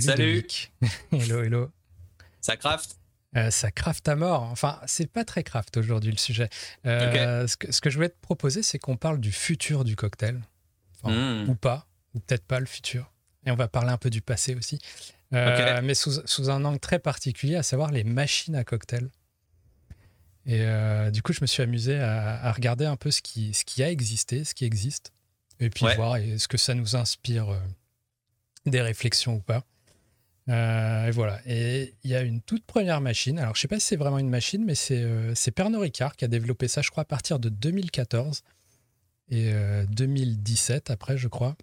Salut hello, hello. Ça craft Euh, ça craft à mort. Enfin, c'est pas très craft aujourd'hui le sujet. Euh, ce, que, ce que je voulais te proposer, c'est qu'on parle du futur du cocktail. Enfin, Mm. Ou pas, ou peut-être pas le futur. Et on va parler un peu du passé aussi. Euh. Mais sous, sous un angle très particulier, à savoir les machines à cocktail. Et du coup, je me suis amusé à, à regarder un peu ce qui, ce qui a existé, ce qui existe, et puis Ouais. voir est-ce que ça nous inspire des réflexions ou pas. Euh, et voilà. Et il y a une toute première machine. Alors, je sais pas si c'est vraiment une machine, mais c'est euh, Pernod Ricard qui a développé ça, je crois, à partir de 2014 et euh, 2017 après, je crois,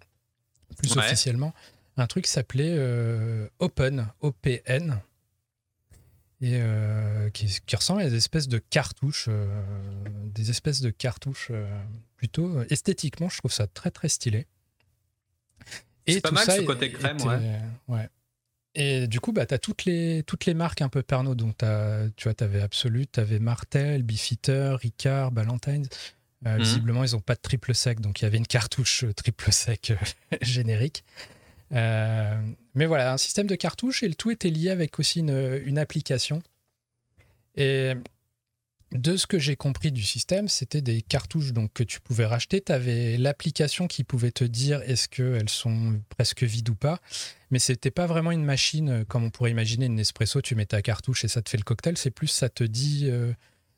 plus Ouais. officiellement, un truc qui s'appelait euh, Open, OPN, et euh, qui, qui ressemble à des espèces de cartouches, euh, des espèces de cartouches euh, plutôt euh, esthétiquement, je trouve ça très très stylé. C'est pas mal, ça ce côté crème, était- ouais. ouais. Et du coup, bah, tu as toutes les, toutes les marques un peu Pernod. Donc, t'as- tu vois, tu avais Absolute, tu avais Martel, Beefeater, Ricard, Ballantines. Euh, Mhm. Visiblement, ils n'ont pas de triple sec. Donc, il y avait une cartouche euh, triple sec euh, générique. Euh, mais voilà, un système de cartouches et le tout était lié avec aussi une, une application. Et de ce que j'ai compris du système, c'était des cartouches donc, que tu pouvais racheter. Tu avais l'application qui pouvait te dire est-ce qu'elles sont presque vides ou pas. Mais c'était pas vraiment une machine euh, comme on pourrait imaginer une Nespresso, tu mets ta cartouche et ça te fait le cocktail. C'est plus ça te dit, euh,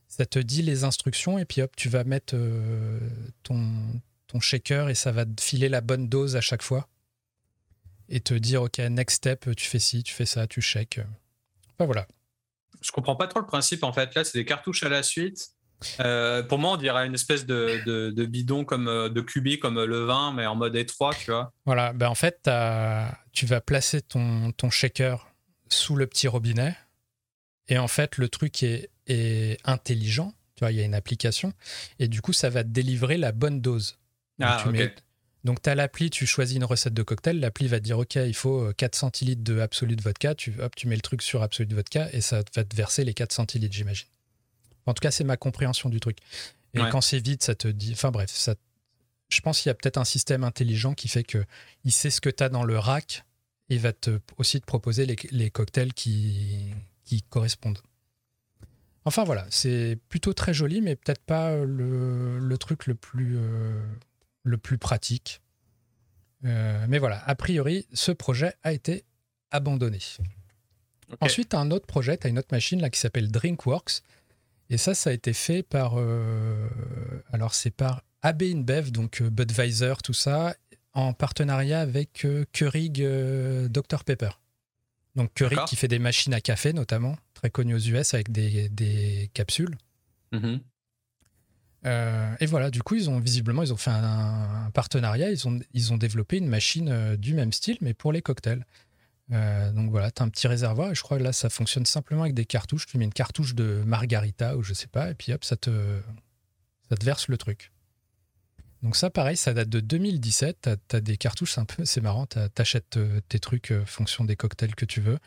ça te dit les instructions et puis hop, tu vas mettre euh, ton, ton shaker et ça va te filer la bonne dose à chaque fois. Et te dire, OK, next step, tu fais ci, tu fais ça, tu shakes. Enfin voilà. Je comprends pas trop le principe en fait. Là, c'est des cartouches à la suite. Euh, pour moi, on dirait une espèce de, de, de bidon comme euh, de cubi comme euh, le vin, mais en mode étroit, tu vois. Voilà, ben en fait, tu vas placer ton, ton shaker sous le petit robinet. Et en fait, le truc est, est intelligent. Tu vois, il y a une application. Et du coup, ça va te délivrer la bonne dose. Ah, tu mets- donc, tu as l'appli, tu choisis une recette de cocktail. L'appli va te dire OK, il faut euh, 4 centilitres de Absolute Vodka. Tu, hop, tu mets le truc sur Absolute Vodka et ça va te verser les 4 centilitres, j'imagine. En tout cas, c'est ma compréhension du truc. Et Ouais. quand c'est vide, ça te dit. Enfin, bref, ça, je pense qu'il y a peut-être un système intelligent qui fait que il sait ce que tu as dans le rack et il va te, aussi te proposer les, les cocktails qui, qui correspondent. Enfin voilà, c'est plutôt très joli, mais peut-être pas le, le truc le plus, euh, le plus pratique. Euh, mais voilà, a priori, ce projet a été abandonné. Ok. Ensuite, tu as un autre projet, tu as une autre machine là qui s'appelle Drinkworks. Et ça, ça a été fait par. euh, alors, c'est par AB InBev, donc euh, Budweiser, tout ça, en partenariat avec euh, Keurig Dr Pepper. Donc, Keurig qui fait des machines à café, notamment, très connu aux US avec des, des capsules. Mhm. Euh, et voilà, du coup, ils ont visiblement, ils ont fait un, partenariat, ils ont, ils ont développé une machine euh, du même style, mais pour les cocktails. Euh, donc voilà, tu as un petit réservoir et je crois que là, ça fonctionne simplement avec des cartouches. Tu mets une cartouche de margarita ou je sais pas, et puis hop, ça te, ça te verse le truc. Donc ça, pareil, ça date de 2017. Tu as, des cartouches, un peu, c'est marrant, tu achètes tes trucs euh, fonction des cocktails que tu veux.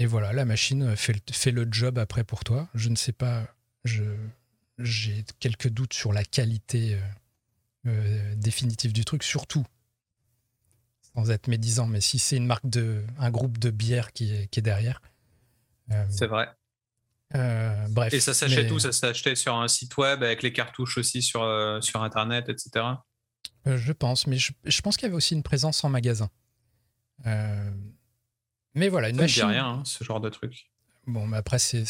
Et voilà, la machine fait, fait le job après pour toi. Je ne sais pas, j'ai quelques doutes sur la qualité euh, euh, définitive du truc, surtout sans être médisant, mais si c'est une marque de, un groupe de bière qui est, qui est derrière. Euh, C'est vrai. euh, bref. Et ça s'achète mais, où? Ça s'achetait sur un site web avec les cartouches aussi sur, euh, sur Internet, etc. Je pense, mais je, je pense qu'il y avait aussi une présence en magasin. Mais voilà, une Ça me dit machine. rien, hein, ce genre de truc. Bon, mais après, c'est-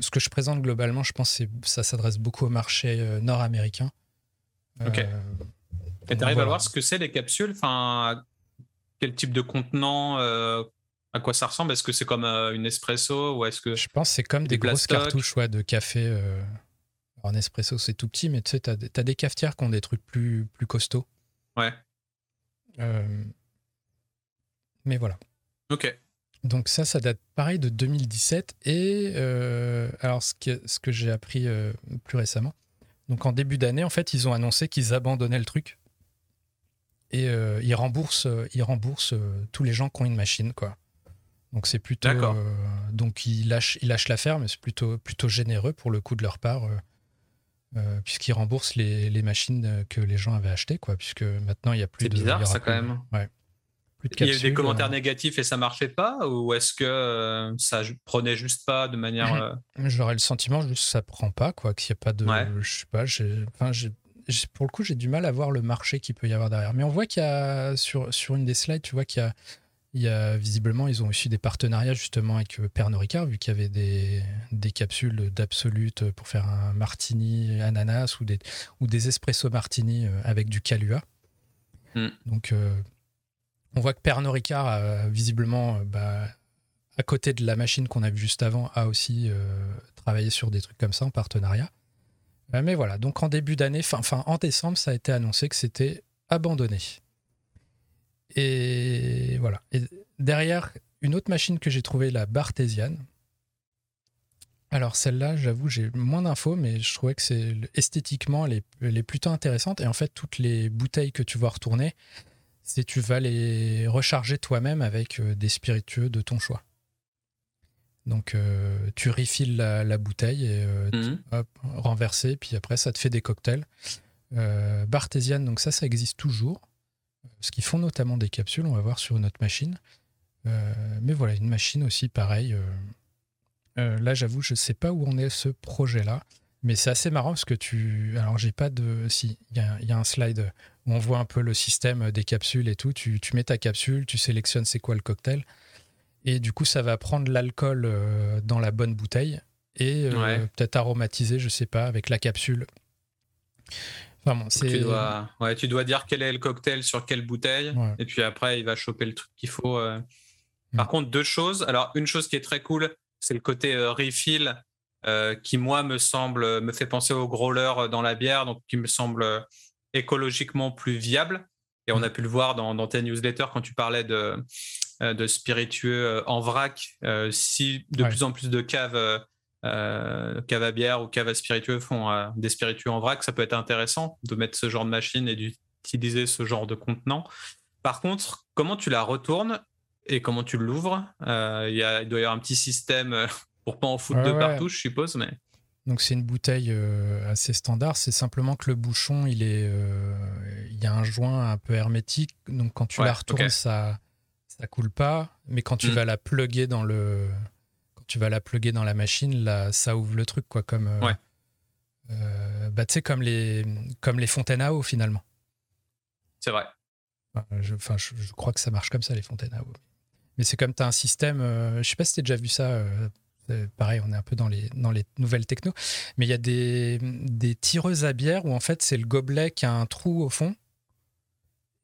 ce que je présente globalement, je pense que ça s'adresse beaucoup au marché euh, nord-américain. Ok. Euh, Et donc t'arrives à voir ce que c'est les capsules? Enfin, quel type de contenant euh, À quoi ça ressemble? Est-ce que c'est comme euh, une espresso ou est-ce que Je pense que c'est comme des, Des grosses cartouches ouais, de café. Euh... Alors, Nespresso, c'est tout petit, mais tu sais, t'as, des- t'as des cafetières qui ont des trucs plus, plus costauds. Ouais. Euh, Mais voilà. Ok. Donc ça, ça date pareil de 2017. Et euh, alors, ce que, ce que j'ai appris euh, plus récemment, donc en début d'année, en fait, ils ont annoncé qu'ils abandonnaient le truc. Et euh, ils remboursent, ils remboursent tous les gens qui ont une machine, quoi. Donc c'est plutôt... Donc ils lâchent, ils lâchent l'affaire, mais c'est plutôt, plutôt généreux pour le coup de leur part, puisqu'ils remboursent les, les machines que les gens avaient achetées, quoi. Puisque maintenant, il y a plus C'est bizarre, ça, quand même. Ouais. Plus de Il y a eu des commentaires euh, négatifs et ça marchait pas Ou est-ce que euh, ça prenait juste pas de manière. euh, J'aurais le sentiment juste que ça prend pas, quoi, qu'il n'y a pas de. Ouais. Je sais pas, j'ai. Enfin, Pour le coup, j'ai du mal à voir le marché qu'il peut y avoir derrière. Mais on voit qu'il y a, sur, sur une des slides, tu vois qu'il y a, il y a visiblement, ils ont aussi des partenariats justement avec Pernod Ricard, vu qu'il y avait des, des capsules d'absolute pour faire un martini ananas ou des, ou des espresso martini avec du Calua. Mm. Donc, euh, on voit que Pernod Ricard, visiblement, euh, bah, à côté de la machine qu'on a vue juste avant, a aussi euh, travaillé sur des trucs comme ça en partenariat. Euh, mais voilà, donc en début d'année, fin, en décembre, ça a été annoncé que c'était abandonné. Et voilà. Et derrière, une autre machine que j'ai trouvée, la Bartésiane. Alors celle-là, j'avoue, j'ai moins d'infos, mais je trouvais que c'est esthétiquement, elle est, elle plutôt. Et en fait, toutes les bouteilles que tu vas retourner, c'est tu vas les recharger toi-même avec euh, des spiritueux de ton choix. Donc euh, tu refilles la, la bouteille et euh, mhm. hop, renversé, puis après ça te fait des cocktails. Euh, Bartésiane, donc ça, ça existe toujours. Ce qu'ils font notamment des capsules, on va voir sur une autre machine. Euh, mais voilà, une machine aussi pareil. là, j'avoue, je sais pas où on est ce projet-là, mais c'est assez marrant parce que tu. Alors, j'ai pas de. Si, il y, a- il y a un slide où on voit un peu le système des capsules et tout. Tu, tu mets ta capsule, tu sélectionnes c'est quoi le cocktail, et du coup, ça va prendre l'alcool euh, dans la bonne bouteille et euh, peut-être aromatiser, je sais pas, avec la capsule. Enfin bon, c'est. Tu dois, ouais, tu dois dire quel est le cocktail sur quelle bouteille, Ouais. et puis après, il va choper le truc qu'il faut. euh. Par Mm. contre, deux choses. Alors, une chose qui est très cool, c'est le côté euh, refill, euh, qui, moi, me semble, me fait penser au growler dans la bière, donc qui me semble euh, écologiquement plus viable. Et on Mm. a pu le voir dans, dans tes newsletters quand tu parlais de, euh, de spiritueux en vrac. Euh, si de Ouais. plus en plus de caves, euh, caves à bière ou caves à spiritueux font euh, des spiritueux en vrac, ça peut être intéressant de mettre ce genre de machine et d'utiliser ce genre de contenant. Par contre, comment tu la retournes et comment tu l'ouvres? Il doit y avoir un petit système pour pas en foutre Ouais, de ouais. partout, je suppose. Mais Donc c'est une bouteille euh, assez standard. C'est simplement que le bouchon, il est, euh, il y a un joint un peu hermétique. Donc quand tu Ouais, la retournes, ça, ça coule pas. Mais quand tu Mm. vas la plugger dans le, quand tu vas la plugger dans la machine, là, ça ouvre le truc quoi, comme, euh, Ouais. bah tu sais comme les, comme les fontaines à eau finalement. c'est vrai. Enfin, je, enfin, je, je crois que ça marche comme ça les fontaines à eau. Mais c'est comme tu as un système. je sais pas si tu as déjà vu ça. Euh, pareil, on est un peu dans les, dans les nouvelles techno. Mais il y a des, des tireuses à bière où en fait c'est le gobelet qui a un trou au fond.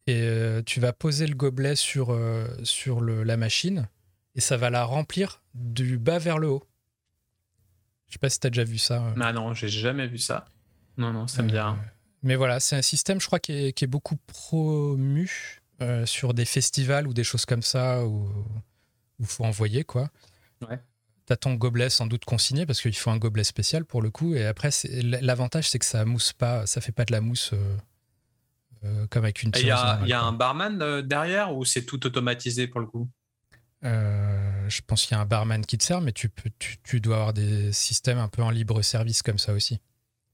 Et euh, tu vas poser le gobelet sur, euh, sur le- la machine et ça va la remplir du bas vers le haut. Je sais pas si tu as déjà vu ça. Ah non, j'ai jamais vu ça. Non, non, ça me Euh, rien. Mais voilà, c'est un système, je crois, qui est, qui est beaucoup promu sur des festivals ou des choses comme ça où il faut envoyer, quoi. Ouais. T'as ton gobelet sans doute consigné parce qu'il faut un gobelet spécial pour le coup. Et après, l'avantage, c'est que ça mousse pas, ça fait pas de la mousse euh, euh, comme avec une Il y a, y un barman euh, derrière ou c'est tout automatisé pour le coup? Euh, je pense qu'il y a un barman qui te sert, mais tu, peux, tu, tu dois avoir des systèmes un peu en libre service comme ça aussi.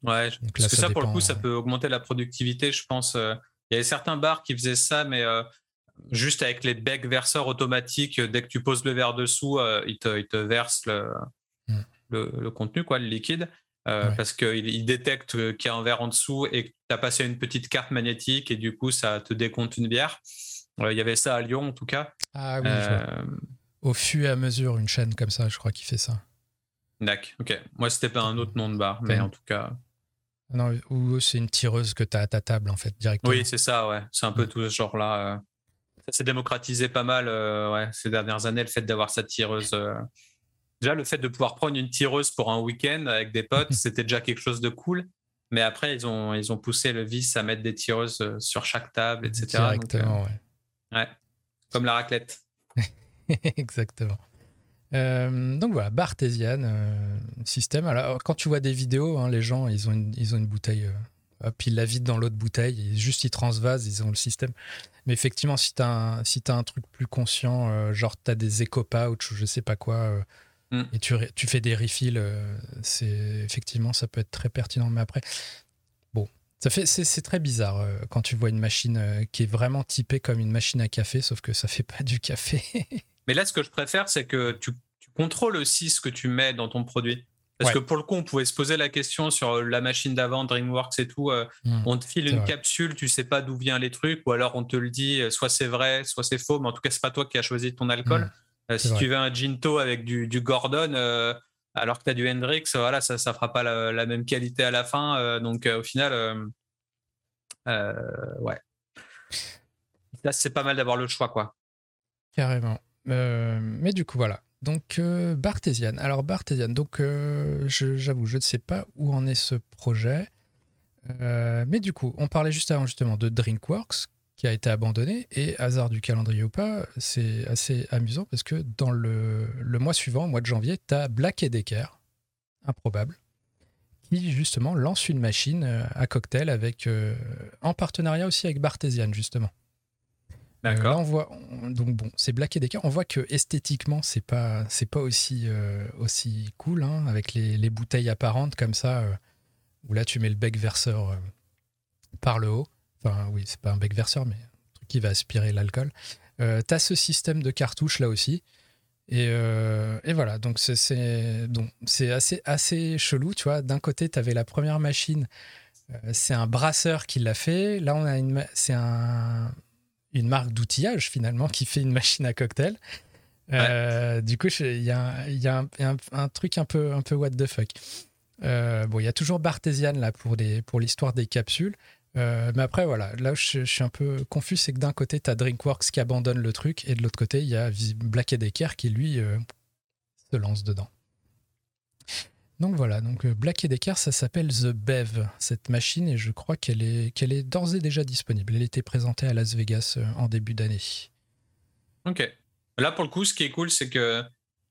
Ouais, Donc parce là, que ça ça, pour le coup, ça peut augmenter la productivité, je pense. Il y avait certains bars qui faisaient ça, mais juste avec les becs verseurs automatiques, euh, dès que tu poses le verre dessous, euh, il, te, il te verse le, Mm. le, le contenu, quoi, le liquide, euh, Ouais. parce qu'il il détecte euh, qu'il y a un verre en dessous et que tu as passé une petite carte magnétique et du coup, ça te décompte une bière. Il y avait ça à Lyon, en tout cas. Ah oui, Au fur et à mesure, une chaîne comme ça, je crois qu'il fait ça. Dac, ok. Moi, c'était pas un autre nom de bar, mais en tout cas. Non, ou c'est une tireuse que tu as à ta table, en fait, directement. Oui, c'est ça, ouais. C'est un peu tout ce genre-là. Ça s'est démocratisé pas mal euh, ouais, ces dernières années, le fait d'avoir cette tireuse. euh. Déjà, le fait de pouvoir prendre une tireuse pour un week-end avec des potes, c'était déjà quelque chose de cool. Mais après, ils ont, ils ont poussé le vice à mettre des tireuses euh, sur chaque table, etc. Donc, Directement, ouais. ouais. Comme la raclette. Exactement. Euh, donc voilà, Bartésiane, euh, système. Alors, quand tu vois des vidéos, hein, les gens, ils ont une, ils ont une bouteille, euh, hop, ils la vident dans l'autre bouteille, et juste ils transvasent, ils ont le système. Mais effectivement, si tu as, un, si t'as un truc plus conscient, euh, genre tu as des éco-pouch ou je sais pas quoi, euh, Mm. et tu, fais des refills, euh, c'est effectivement, ça peut être très pertinent. Mais après, bon, Ça fait, c'est, très bizarre quand tu vois une machine qui est vraiment typée comme une machine à café, sauf que ça fait pas du café. Mais là, ce que je préfère, c'est que tu, tu contrôles aussi ce que tu mets dans ton produit. Parce que pour le coup, on pouvait se poser la question sur la machine d'avant, DreamWorks et tout. Mmh. on te file une capsule, tu sais pas d'où viennent les trucs, ou alors on te le dit, soit c'est vrai, soit c'est faux, mais en tout cas, c'est pas toi qui as choisi ton alcool. Mmh. si tu veux un Ginto avec du, du Gordon, alors que tu as du Hendrix, voilà, ça ne fera pas la, même qualité à la fin. donc au final, ouais. Là, c'est pas mal d'avoir le choix, quoi. Carrément. mais du coup, voilà. Donc, euh. Alors, Bartesian, donc, euh, j'avoue, je ne sais pas où en est ce projet. Euh, mais du coup, on parlait juste avant justement de Drinkworks, qui a été abandonné. Et hasard du calendrier ou pas, c'est assez amusant parce que dans le, mois suivant, au mois de janvier, tu as Black Decker, improbable, qui justement lance une machine à cocktail avec, en partenariat aussi avec Bartesian, justement. Euh, là, on voit, donc bon, c'est Black et Decker. On voit que esthétiquement, c'est pas, c'est pas aussi, euh, aussi cool, hein, avec les, les, bouteilles apparentes comme ça, euh, où là, tu mets le bec verseur par le haut. Enfin, oui, c'est pas un bec verseur, mais un truc qui va aspirer l'alcool. Euh, tu as ce système de cartouche là aussi. Et, et voilà, donc c'est, donc c'est assez, assez chelou, tu vois. D'un côté, tu avais la première machine, c'est un brasseur qui l'a fait. Là, on a une, c'est un, une marque d'outillage finalement qui fait une machine à cocktail. Euh, du coup, il y a, un, truc un peu, un peu what the fuck. Euh, bon, il y a toujours Bartesian là pour, pour l'histoire des capsules. Euh, mais après, voilà, là où je, suis un peu confus, c'est que d'un côté, tu as Drinkworks qui abandonne le truc, et de l'autre côté, il y a Black Decker qui, lui, se lance dedans. Donc voilà, donc euh, Black Decker, ça s'appelle The Bev, cette machine, et je crois qu'elle est, qu'elle est d'ores et déjà disponible. Elle était présentée à Las Vegas euh, en début d'année. Ok. Là, pour le coup, ce qui est cool, c'est que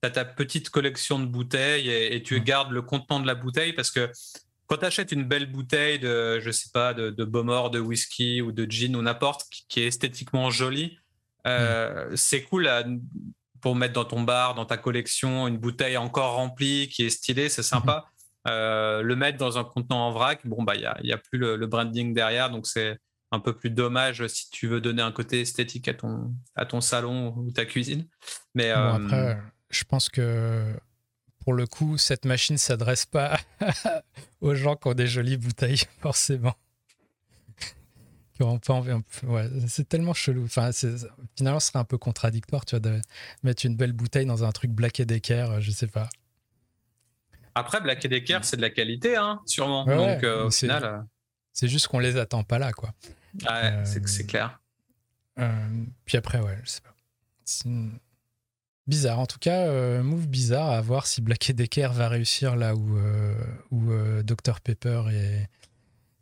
tu as ta petite collection de bouteilles et, tu gardes le contenant de la bouteille parce que quand tu achètes une belle bouteille de, je sais pas, de, de Beaumort, de whisky ou de gin ou n'importe, qui, est esthétiquement jolie, euh, c'est cool à pour mettre dans ton bar, dans ta collection, une bouteille encore remplie qui est stylée, c'est sympa. Mhm. Euh, le mettre dans un contenant en vrac, bon, bah, il n'y a, plus le, branding derrière, donc c'est un peu plus dommage si tu veux donner un côté esthétique à ton, à ton salon ou ta cuisine. Mais euh, après, je pense que pour le coup, cette machine s'adresse pas aux gens qui ont des jolies bouteilles, forcément c'est tellement chelou. Enfin, finalement, ce serait un peu contradictoire, tu vois, de mettre une belle bouteille dans un truc Black Decker, euh, je sais pas. Après, Black Decker, c'est de la qualité, hein, sûrement. Donc, euh, au final. Euh, c'est juste qu'on les attend pas là, quoi. Ouais, c'est clair. puis après, ouais, je sais pas. Bizarre. En tout cas, move bizarre à voir si Black Decker va réussir là où, où Dr Pepper et,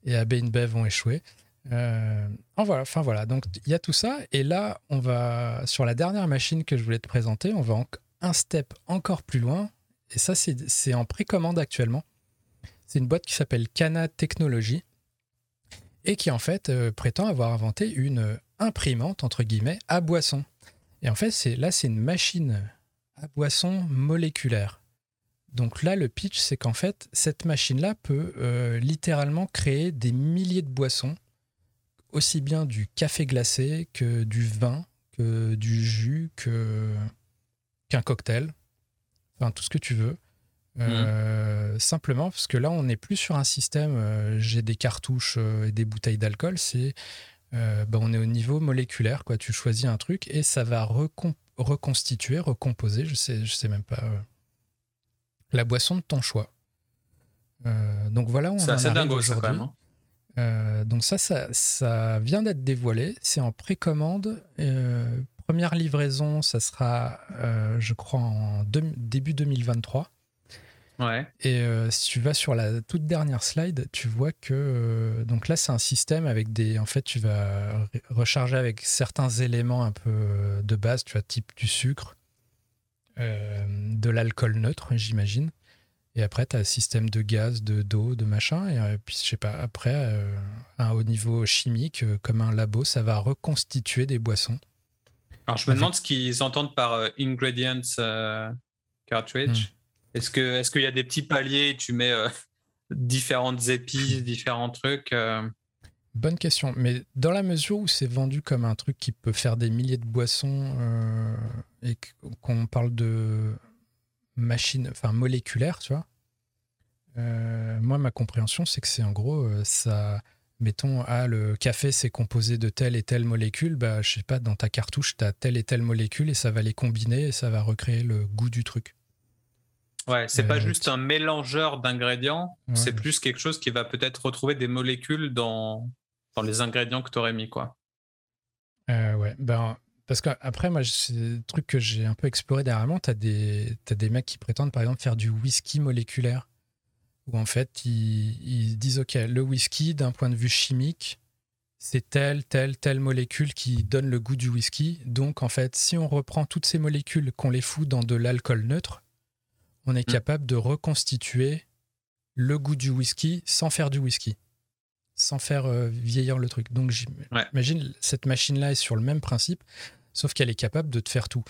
et Abbey Bev vont échouer. Euh, voilà, enfin voilà, donc il y a tout ça. Et là, on va sur la dernière machine que je voulais te présenter, on va un step encore plus loin. Et ça, c'est en précommande actuellement. C'est une boîte qui s'appelle Cana Technology et qui en fait euh, prétend avoir inventé une imprimante entre guillemets à boisson. Et en fait, c'est là, c'est une machine à boisson moléculaire. Donc là, le pitch, c'est qu'en fait, cette machine-là peut euh, littéralement créer des milliers de boissons aussi bien du café glacé que du vin, que du jus, que qu'un cocktail, enfin tout ce que tu veux. Euh, simplement parce que là, on n'est plus sur un système. Euh, j'ai des cartouches euh, et des bouteilles d'alcool. C'est ben, on est au niveau moléculaire. Quoi. Tu choisis un truc et ça va reconstituer, recomposer. Je sais, je sais même pas la boisson de ton choix. donc voilà, on c'est assez dingue aujourd'hui. Euh, donc ça, ça, vient d'être dévoilé. C'est en précommande. Euh, première livraison, ça sera, euh, je crois, en début 2023. Ouais. Et si tu vas sur la toute dernière slide, tu vois que donc là c'est un système avec des, en fait tu vas recharger avec certains éléments un peu de base, tu vois type du sucre, de l'alcool neutre, j'imagine. Et après, tu as un système de gaz, de d'eau, de machin. Et euh, puis, je sais pas, après, euh, à un haut niveau chimique, euh, comme un labo, ça va reconstituer des boissons. Alors, je me demande ce qu'ils entendent par ingredients cartridge. Hmm. Est-ce qu'il est qu'il y a des petits paliers tu mets différentes épices, différents trucs Bonne question. Mais dans la mesure où c'est vendu comme un truc qui peut faire des milliers de boissons et qu'on parle de machine, enfin moléculaire, tu vois, moi, ma compréhension, c'est que c'est en gros, ça mettons, ah, le café, c'est composé de telle et telle molécule, bah, je sais pas, dans ta cartouche, tu as telle et telle molécule et ça va les combiner et ça va recréer le goût du truc. Ouais, c'est pas euh, juste un mélangeur d'ingrédients, c'est plus quelque chose qui va peut-être retrouver des molécules dans, dans les ingrédients que tu aurais mis, quoi. Euh, ouais, ben, parce qu'après, moi, c'est un truc que j'ai un peu exploré dernièrement. Tu as, as, des mecs qui prétendent, par exemple, faire du whisky moléculaire où en fait ils, disent ok le whisky d'un point de vue chimique c'est telle telle telle molécule qui donne le goût du whisky donc en fait si on reprend toutes ces molécules qu'on les fout dans de l'alcool neutre on est mm. capable de reconstituer le goût du whisky sans faire du whisky sans faire euh, vieillir le truc donc j'imagine cette machine là est sur le même principe sauf qu'elle est capable de te faire tout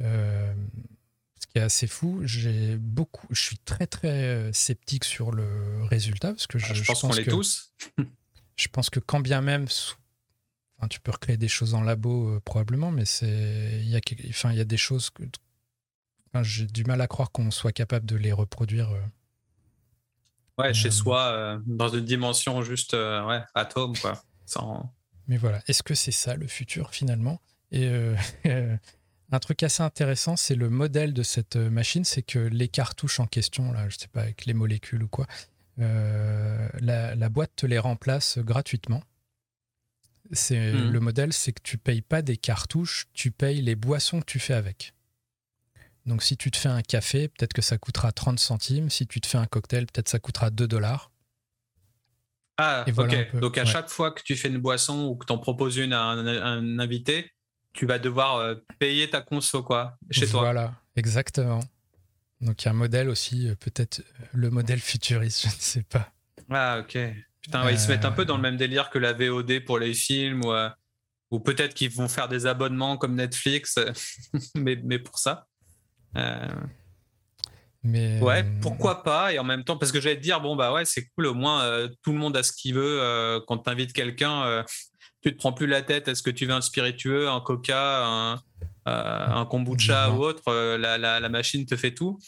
euh, ce qui est assez fou. J'ai beaucoup, je suis très très euh, sceptique sur le résultat parce que je, ah, pense, qu'on l'est tous. je pense que quand bien même, enfin, tu peux recréer des choses en labo euh, probablement, mais c'est, il y a, enfin, il y a des choses que, j'ai du mal à croire qu'on soit capable de les reproduire. Euh, ouais, chez soi, dans une dimension juste, ouais, atome quoi. Sans... Mais voilà, est-ce que c'est ça le futur finalement? Et Un truc assez intéressant, c'est le modèle de cette euh, machine, c'est que les cartouches en question, là, je sais pas, avec les molécules ou quoi, euh, la, boîte te les remplace gratuitement. C'est hmm. le modèle, c'est que tu payes pas des cartouches, tu payes les boissons que tu fais avec. Donc si tu te fais un café, peut-être que ça coûtera 30 centimes. Si tu te fais un cocktail, peut-être ça coûtera 2 dollars. Ah, ok. Donc à chaque fois que tu fais une boisson ou que tu en proposes une à un invité, tu vas devoir euh, payer ta conso quoi, chez toi. Voilà, exactement. Donc il y a un modèle aussi, euh, peut-être euh, le modèle futuriste, je ne sais pas. Ah ok. Putain, ils se mettent un peu dans le même délire que la VOD pour les films ou, ou peut-être qu'ils vont faire des abonnements comme Netflix, mais, mais pour ça. Mais ouais, pourquoi pas Et en même temps, parce que j'allais te dire, bon bah ouais, c'est cool, au moins tout le monde a ce qu'il veut. quand tu invites quelqu'un, tu te prends plus la tête. Est-ce que tu veux un spiritueux, un coca, un, euh, un kombucha ou autre euh, la, la, machine te fait tout.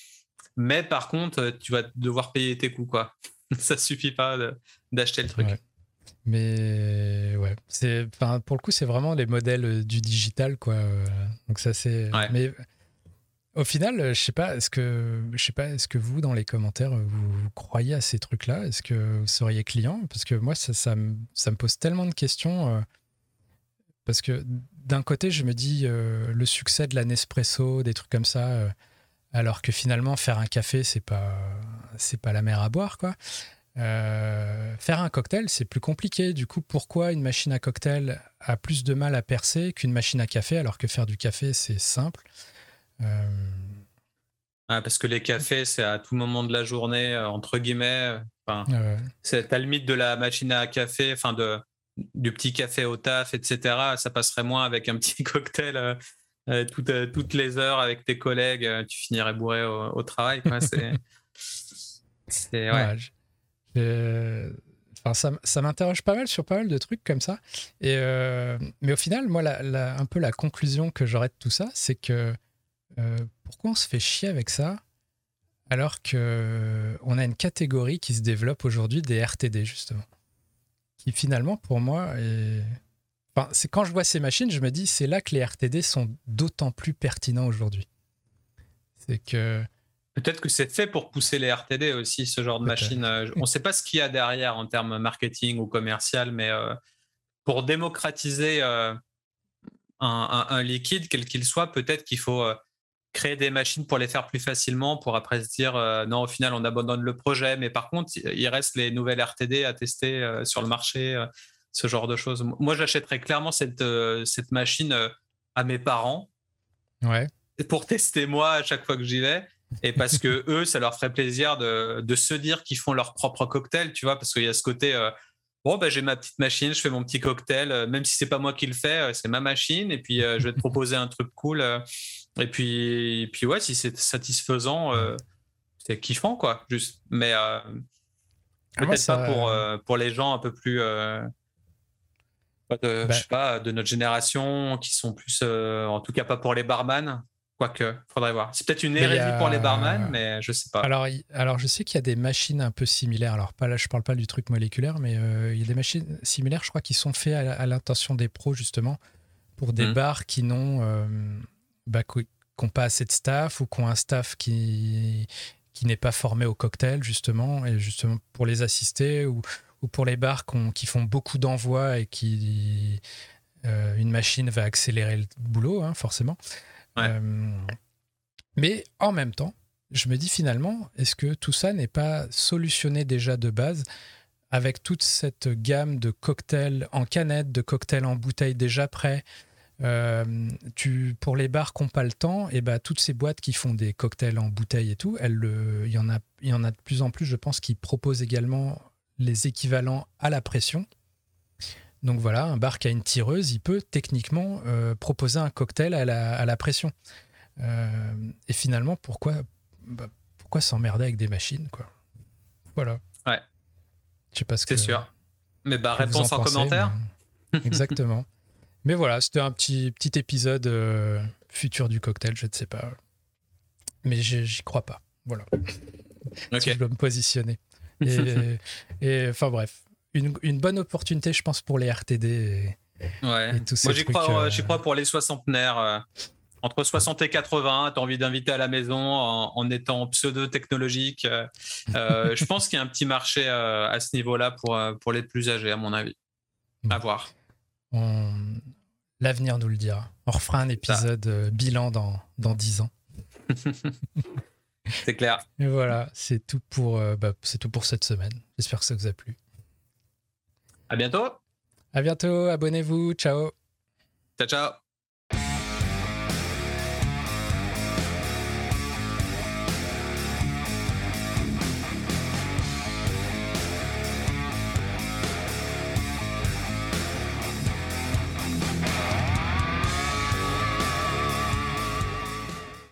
Mais par contre, tu vas devoir payer tes coûts, quoi. Ça suffit pas d'acheter le truc. Mais ouais, c'est, pour le coup, c'est vraiment les modèles euh, du digital, quoi. Donc ça, c'est. Mais au final, je sais pas, est-ce que, je sais pas, est-ce que vous, dans les commentaires, vous, croyez à ces trucs-là? Est-ce que vous seriez client? Parce que moi, ça, me, pose tellement de questions. Parce que d'un côté, je me dis euh, le succès de la Nespresso, des trucs comme ça, euh, alors que finalement faire un café, c'est pas c'est pas la mer à boire quoi. Euh, faire un cocktail, c'est plus compliqué. Du coup, pourquoi une machine à cocktail a plus de mal à percer qu'une machine à café, alors que faire du café, c'est simple? Ah, Parce que les cafés, c'est à tout moment de la journée, entre guillemets. Enfin, C'est à la limite de la machine à café, enfin de, du petit café au taf, etc. Ça passerait moins avec un petit cocktail euh, euh, euh, toutes, les heures avec tes collègues. tu finirais bourré au, travail. C'est. ça, m'interroge pas mal sur pas mal de trucs comme ça. Et, mais au final, moi, un peu la conclusion que j'aurais de tout ça, c'est que pourquoi on se fait chier avec ça alors qu'on a une catégorie qui se développe aujourd'hui des RTD, justement? Qui finalement, pour moi, enfin, c'est quand je vois ces machines, je me dis, c'est là que les RTD sont d'autant plus pertinents aujourd'hui. C'est que. Peut-être que c'est fait pour pousser les RTD aussi, ce genre de machine. Euh, on ne sait pas ce qu'il y a derrière en termes marketing ou commercial, mais euh, pour démocratiser euh, un, liquide, quel qu'il soit, peut-être qu'il faut créer des machines pour les faire plus facilement, pour après se dire euh, non, au final, on abandonne le projet. Mais par contre, il reste les nouvelles RTD à tester euh, sur le marché, euh, ce genre de choses. Moi, j'achèterais clairement cette, cette machine à mes parents ouais. pour tester moi à chaque fois que j'y vais. Et parce que eux, ça leur ferait plaisir de, de se dire qu'ils font leur propre cocktail, tu vois, parce qu'il y a ce côté. Bon, ben, j'ai ma petite machine, je fais mon petit cocktail, même si c'est pas moi qui le fais, c'est ma machine, et puis je vais te proposer un truc cool. Et puis, puis ouais, si c'est satisfaisant, euh, c'est kiffant, quoi. Juste. Mais, euh, ah, Peut-être pas pour, pour les gens un peu plus. De, bah. je sais pas, de notre génération qui sont plus, en tout cas pas pour les barman, Quoique, faudrait voir. C'est peut-être une hérésie pour les barman, mais je sais pas. Alors, alors je sais qu'il y a des machines un peu similaires. Alors, pas là, je parle pas du truc moléculaire, mais euh, il y a des machines similaires, je crois, qui sont faites à, l'intention des pros, justement, pour des mmh. bars qui n'ont euh, bah, pas assez de staff ou qui ont un staff qui, qui n'est pas formé au cocktail, justement, et justement pour les assister, ou, ou pour les bars qui font beaucoup d'envois et qui. Euh, une machine va accélérer le boulot, hein, forcément. Euh, mais en même temps, je me dis finalement, est-ce que tout ça n'est pas solutionné déjà de base avec toute cette gamme de cocktails en canette, de cocktails en bouteille déjà prêts euh, tu, pour les bars qui n'ont pas le temps, et eh ben, toutes ces boîtes qui font des cocktails en bouteille et tout, il y, en a, y en a de plus en plus, je pense, qui proposent également les équivalents à la pression. Donc voilà, un bar qui a une tireuse, il peut techniquement euh, proposer un cocktail à la, pression. Euh, et finalement, pourquoi, bah, pourquoi s'emmerder avec des machines quoi? Voilà. Ouais. Je sais pas ce C'est sûr. Mais bah, réponse en, commentaire. Exactement. mais voilà, c'était un petit, petit épisode euh, futur du cocktail, je ne sais pas. Mais j'y crois pas. Voilà. Si je dois me positionner. et enfin bref, une, bonne opportunité, je pense, pour les RTD. ouais. Moi, j'y crois, euh, crois, pour les soixantenaires. Euh, entre 60 et 80, tu as envie d'inviter à la maison en, étant pseudo-technologique. Euh, je pense qu'il y a un petit marché à ce niveau-là pour, pour les plus âgés, à mon avis. À voir. L'avenir nous le dira. On refera un épisode bilan dans, dans 10 ans. c'est clair. Et voilà, c'est tout, pour, bah, c'est tout pour cette semaine. J'espère que ça vous a plu. À bientôt. À bientôt. Abonnez-vous. Ciao. Ciao, ciao.